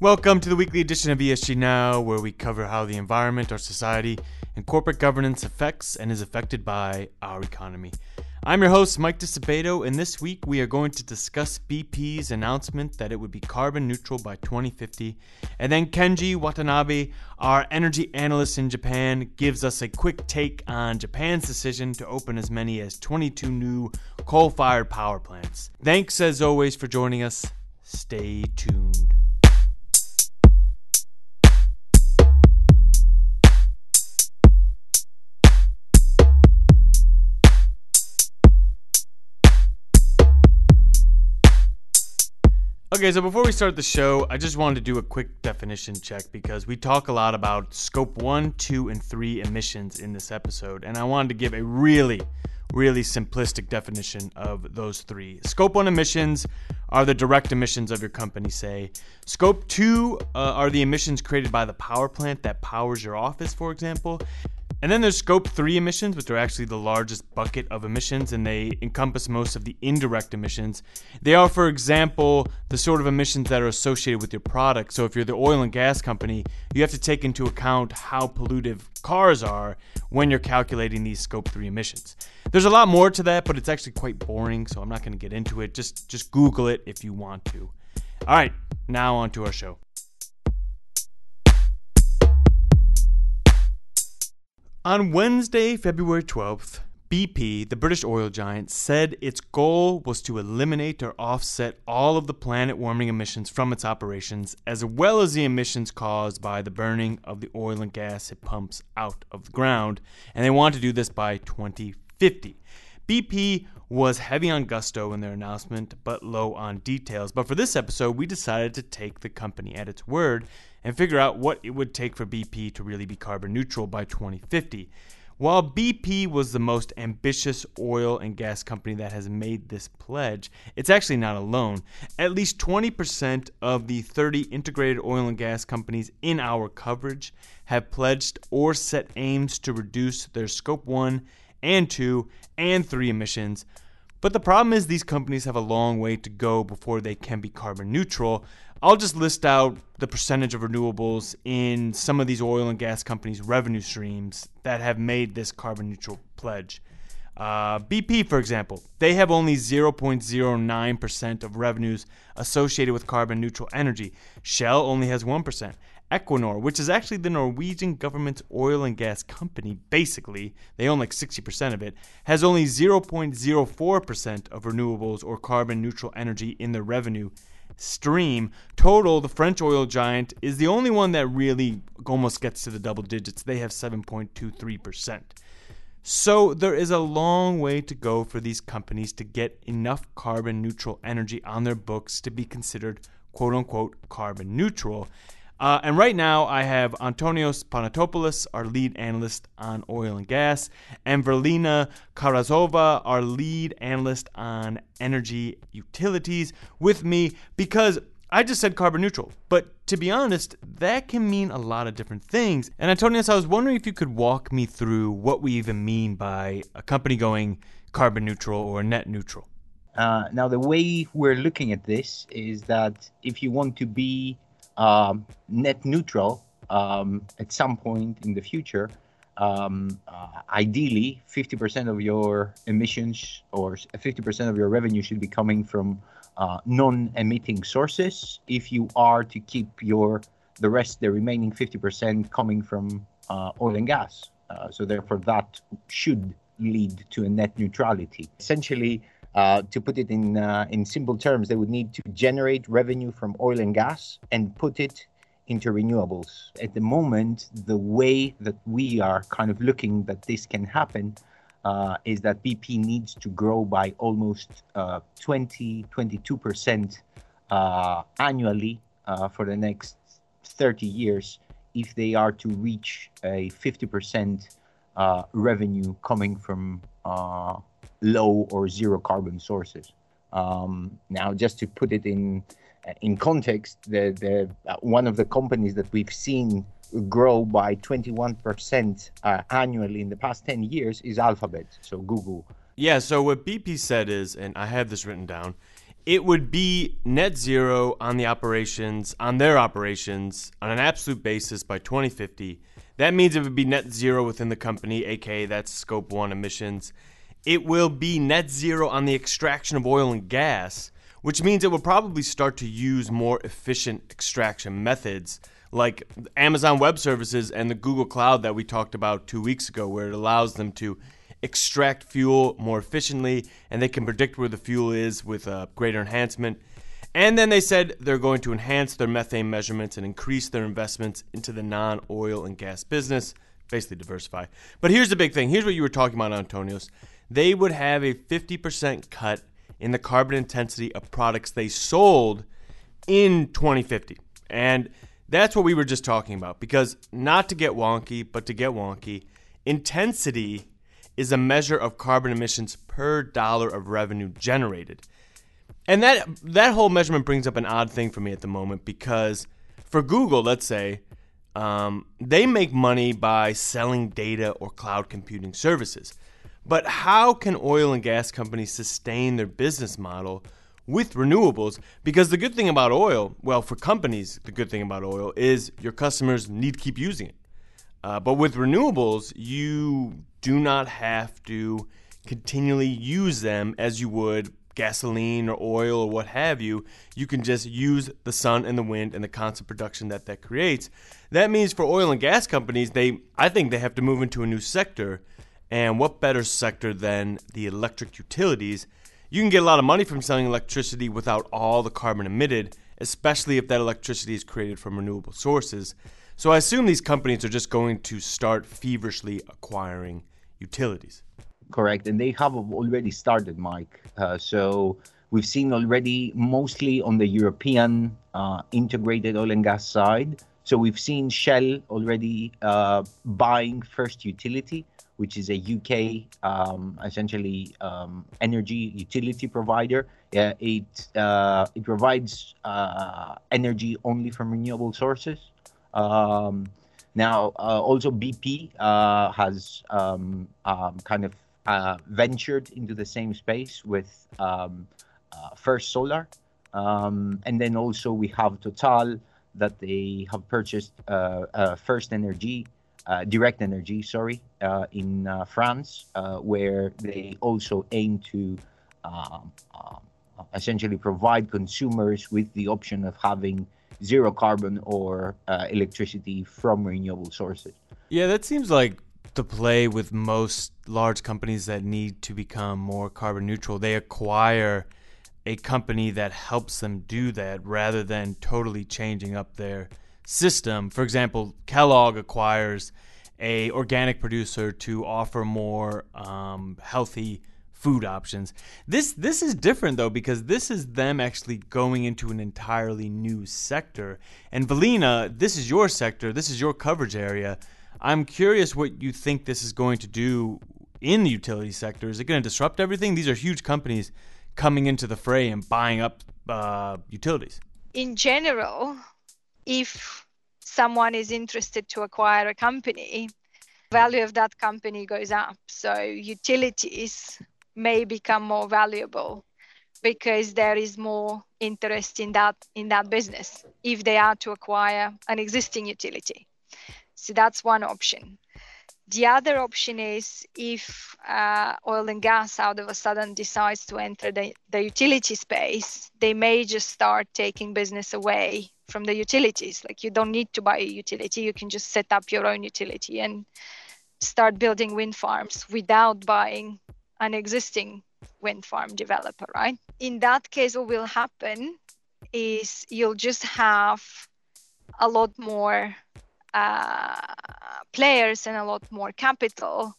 Welcome to the weekly edition of ESG Now, where we cover how the environment, our society, and corporate governance affects and is affected by our economy. I'm your host, Mike Disabato, and this week we are going to discuss BP's announcement that it would be carbon neutral by 2050. And then Kenji Watanabe, our energy analyst in Japan, gives us a quick take on Japan's decision to open as many as 22 new coal fired power plants. Thanks as always for joining us. Stay tuned. Okay, so before we start the show, I just wanted to do a quick definition check because we talk a lot about scope 1, 2, and 3 emissions in this episode, and I wanted to give a really, really simplistic definition of those three. Scope 1 emissions are the direct emissions of your company, say. Scope 2 uh, are the emissions created by the power plant that powers your office, for example. And then there's scope 3 emissions, which are actually the largest bucket of emissions, and they encompass most of the indirect emissions. They are, for example, the sort of emissions that are associated with your product. So if you're the oil and gas company, you have to take into account how pollutive cars are when you're calculating these scope 3 emissions. There's a lot more to that, but it's actually quite boring, so I'm not going to get into it. Just just Google it if you want to. All right, now on to our show. On Wednesday, February 12th, BP, the British oil giant, said its goal was to eliminate or offset all of the planet warming emissions from its operations, as well as the emissions caused by the burning of the oil and gas it pumps out of the ground, and they want to do this by 2050. BP was heavy on gusto in their announcement, but low on details. But for this episode, we decided to take the company at its word and figure out what it would take for BP to really be carbon neutral by 2050. While BP was the most ambitious oil and gas company that has made this pledge, it's actually not alone. At least 20% of the 30 integrated oil and gas companies in our coverage have pledged or set aims to reduce their scope 1 and 2 and 3 emissions. But the problem is these companies have a long way to go before they can be carbon neutral, I'll just list out the percentage of renewables in some of these oil and gas companies' revenue streams that have made this carbon neutral pledge. Uh, BP, for example, they have only 0.09% of revenues associated with carbon neutral energy. Shell only has 1%. Equinor, which is actually the Norwegian government's oil and gas company, basically, they own like 60% of it, has only 0.04% of renewables or carbon neutral energy in their revenue stream. Total, the French oil giant is the only one that really almost gets to the double digits. They have 7.23%. So there is a long way to go for these companies to get enough carbon neutral energy on their books to be considered quote unquote carbon neutral. Uh, and right now, I have Antonios Panatopoulos, our lead analyst on oil and gas, and Velina Karazova, our lead analyst on energy utilities, with me because I just said carbon neutral. But to be honest, that can mean a lot of different things. And Antonios, I was wondering if you could walk me through what we even mean by a company going carbon neutral or net neutral. Uh, now, the way we're looking at this is that if you want to be um, net neutral um, at some point in the future. Um, uh, ideally, 50% of your emissions or 50% of your revenue should be coming from uh, non-emitting sources. If you are to keep your the rest, the remaining 50% coming from uh, oil and gas. Uh, so therefore, that should lead to a net neutrality. Essentially, uh, to put it in uh, in simple terms, they would need to generate revenue from oil and gas and put it into renewables. At the moment, the way that we are kind of looking that this can happen uh, is that BP needs to grow by almost uh, 20, 22% uh, annually uh, for the next 30 years if they are to reach a 50% revenue coming from low or zero carbon sources. Um, now, just to put it in in context, the, the uh, one of the companies that we've seen grow by 21% uh, annually in the past 10 years is Alphabet, so Google. Yeah, so what BP said is, and I have this written down, it would be net zero on the operations, on their operations, on an absolute basis by 2050. That means it would be net zero within the company, aka that's scope one emissions. It will be net zero on the extraction of oil and gas, which means it will probably start to use more efficient extraction methods like Amazon Web Services and the Google Cloud that we talked about two weeks ago, where it allows them to extract fuel more efficiently and they can predict where the fuel is with a greater enhancement. And then they said they're going to enhance their methane measurements and increase their investments into the non oil and gas business, basically diversify. But here's the big thing here's what you were talking about, Antonios. They would have a 50% cut in the carbon intensity of products they sold in 2050. And that's what we were just talking about because not to get wonky, but to get wonky, intensity is a measure of carbon emissions per dollar of revenue generated. And that that whole measurement brings up an odd thing for me at the moment because for Google, let's say, um, they make money by selling data or cloud computing services. But how can oil and gas companies sustain their business model with renewables? Because the good thing about oil, well, for companies, the good thing about oil is your customers need to keep using it. Uh, but with renewables, you do not have to continually use them as you would gasoline or oil or what have you. You can just use the sun and the wind and the constant production that that creates. That means for oil and gas companies, they I think they have to move into a new sector. And what better sector than the electric utilities? You can get a lot of money from selling electricity without all the carbon emitted, especially if that electricity is created from renewable sources. So I assume these companies are just going to start feverishly acquiring utilities. Correct, and they have already started, Mike. Uh, so we've seen already mostly on the European uh, integrated oil and gas side. So we've seen Shell already uh, buying First Utility, which is a UK um, essentially um, energy utility provider. it uh, it provides uh, energy only from renewable sources. Um, now, uh, also BP uh, has um, um, kind of uh, ventured into the same space with um, First Solar, and then also we have Total that they have purchased First Energy, Direct Energy, sorry, in France, where they also aim to um, um, essentially provide consumers with the option of having zero carbon or uh, electricity from renewable sources. Yeah, that seems like the play with most large companies that need to become more carbon neutral. They acquire a company that helps them do that rather than totally changing up their system. For example, Kellogg acquires a organic producer to offer more um, healthy food options. This this is different though because this is them actually going into an entirely new sector. And Velina, this is your sector, this is your coverage area. I'm curious what you think this is going to do in the utility sector. Is it going to disrupt everything? These are huge companies coming into the fray and buying up uh, utilities. In general, if someone is interested to acquire a company, value of that company goes up. So utilities may become more valuable because there is more interest in that in that business if they are to acquire an existing utility so that's one option the other option is if uh, oil and gas out of a sudden decides to enter the, the utility space they may just start taking business away from the utilities like you don't need to buy a utility you can just set up your own utility and start building wind farms without buying an existing wind farm developer, right? In that case, what will happen is you'll just have a lot more uh, players and a lot more capital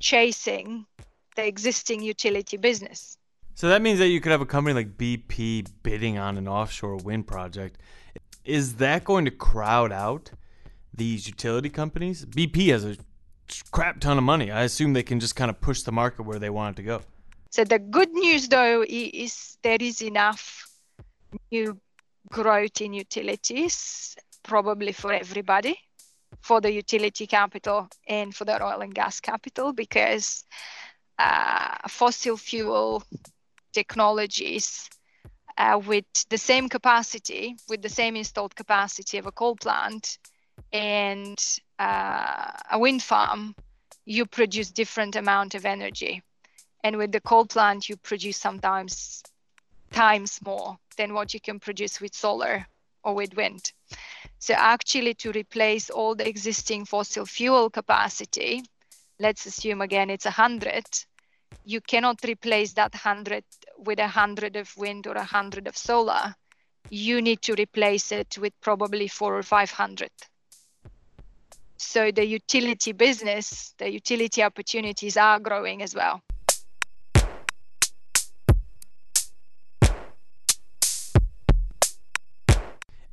chasing the existing utility business. So that means that you could have a company like BP bidding on an offshore wind project. Is that going to crowd out these utility companies? BP has a crap ton of money. I assume they can just kind of push the market where they want it to go. So the good news though is there is enough new growth in utilities, probably for everybody, for the utility capital and for the oil and gas capital, because uh, fossil fuel technologies uh, with the same capacity, with the same installed capacity of a coal plant and uh, a wind farm, you produce different amount of energy. And with the coal plant, you produce sometimes times more than what you can produce with solar or with wind. So actually to replace all the existing fossil fuel capacity, let's assume again it's 100, you cannot replace that 100 with a 100 of wind or a 100 of solar. You need to replace it with probably four or 500. So the utility business, the utility opportunities are growing as well.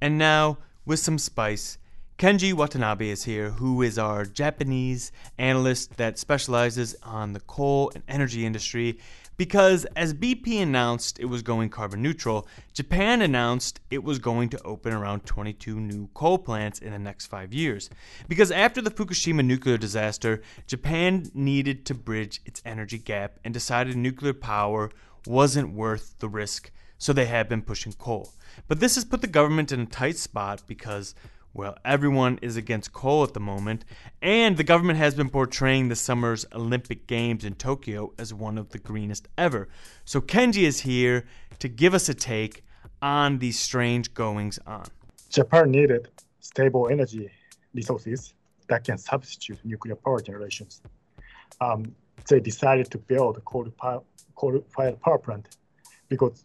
And now, with some spice, Kenji Watanabe is here, who is our Japanese analyst that specializes on the coal and energy industry. Because as BP announced it was going carbon neutral, Japan announced it was going to open around 22 new coal plants in the next five years. Because after the Fukushima nuclear disaster, Japan needed to bridge its energy gap and decided nuclear power wasn't worth the risk, so they have been pushing coal. But this has put the government in a tight spot because, well, everyone is against coal at the moment, and the government has been portraying the summer's Olympic Games in Tokyo as one of the greenest ever. So Kenji is here to give us a take on these strange goings on. Japan needed stable energy resources that can substitute nuclear power generations. Um, they decided to build a coal-fired power plant because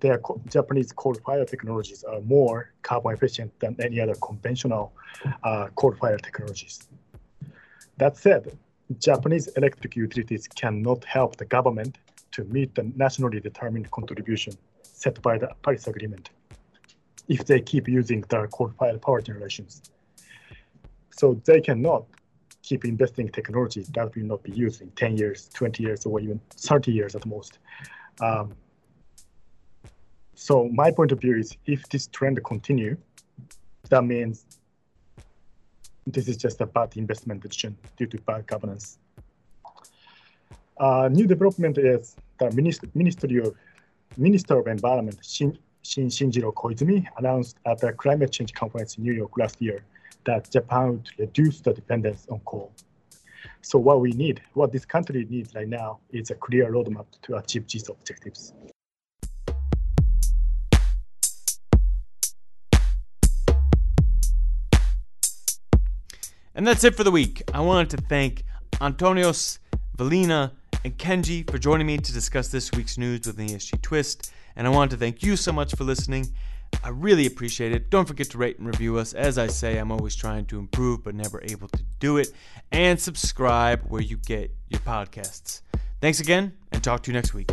their Japanese coal-fired technologies are more carbon efficient than any other conventional uh, coal-fired technologies. That said, Japanese electric utilities cannot help the government to meet the nationally determined contribution set by the Paris Agreement if they keep using the coal-fired power generations. So they cannot keep investing in technologies that will not be used in 10 years, 20 years, or even 30 years at most. Um, so my point of view is if this trend continue, that means this is just a bad investment decision due to bad governance. Uh, new development is the Ministry, of Minister of Environment Shin, Shin Shinjiro Koizumi announced at the climate change conference in New York last year that Japan would reduce the dependence on coal. So what we need, what this country needs right now, is a clear roadmap to achieve these objectives. And that's it for the week. I wanted to thank Antonios, Velina, and Kenji for joining me to discuss this week's news with an ESG twist. And I wanted to thank you so much for listening. I really appreciate it. Don't forget to rate and review us. As I say, I'm always trying to improve, but never able to do it. And subscribe where you get your podcasts. Thanks again, and talk to you next week.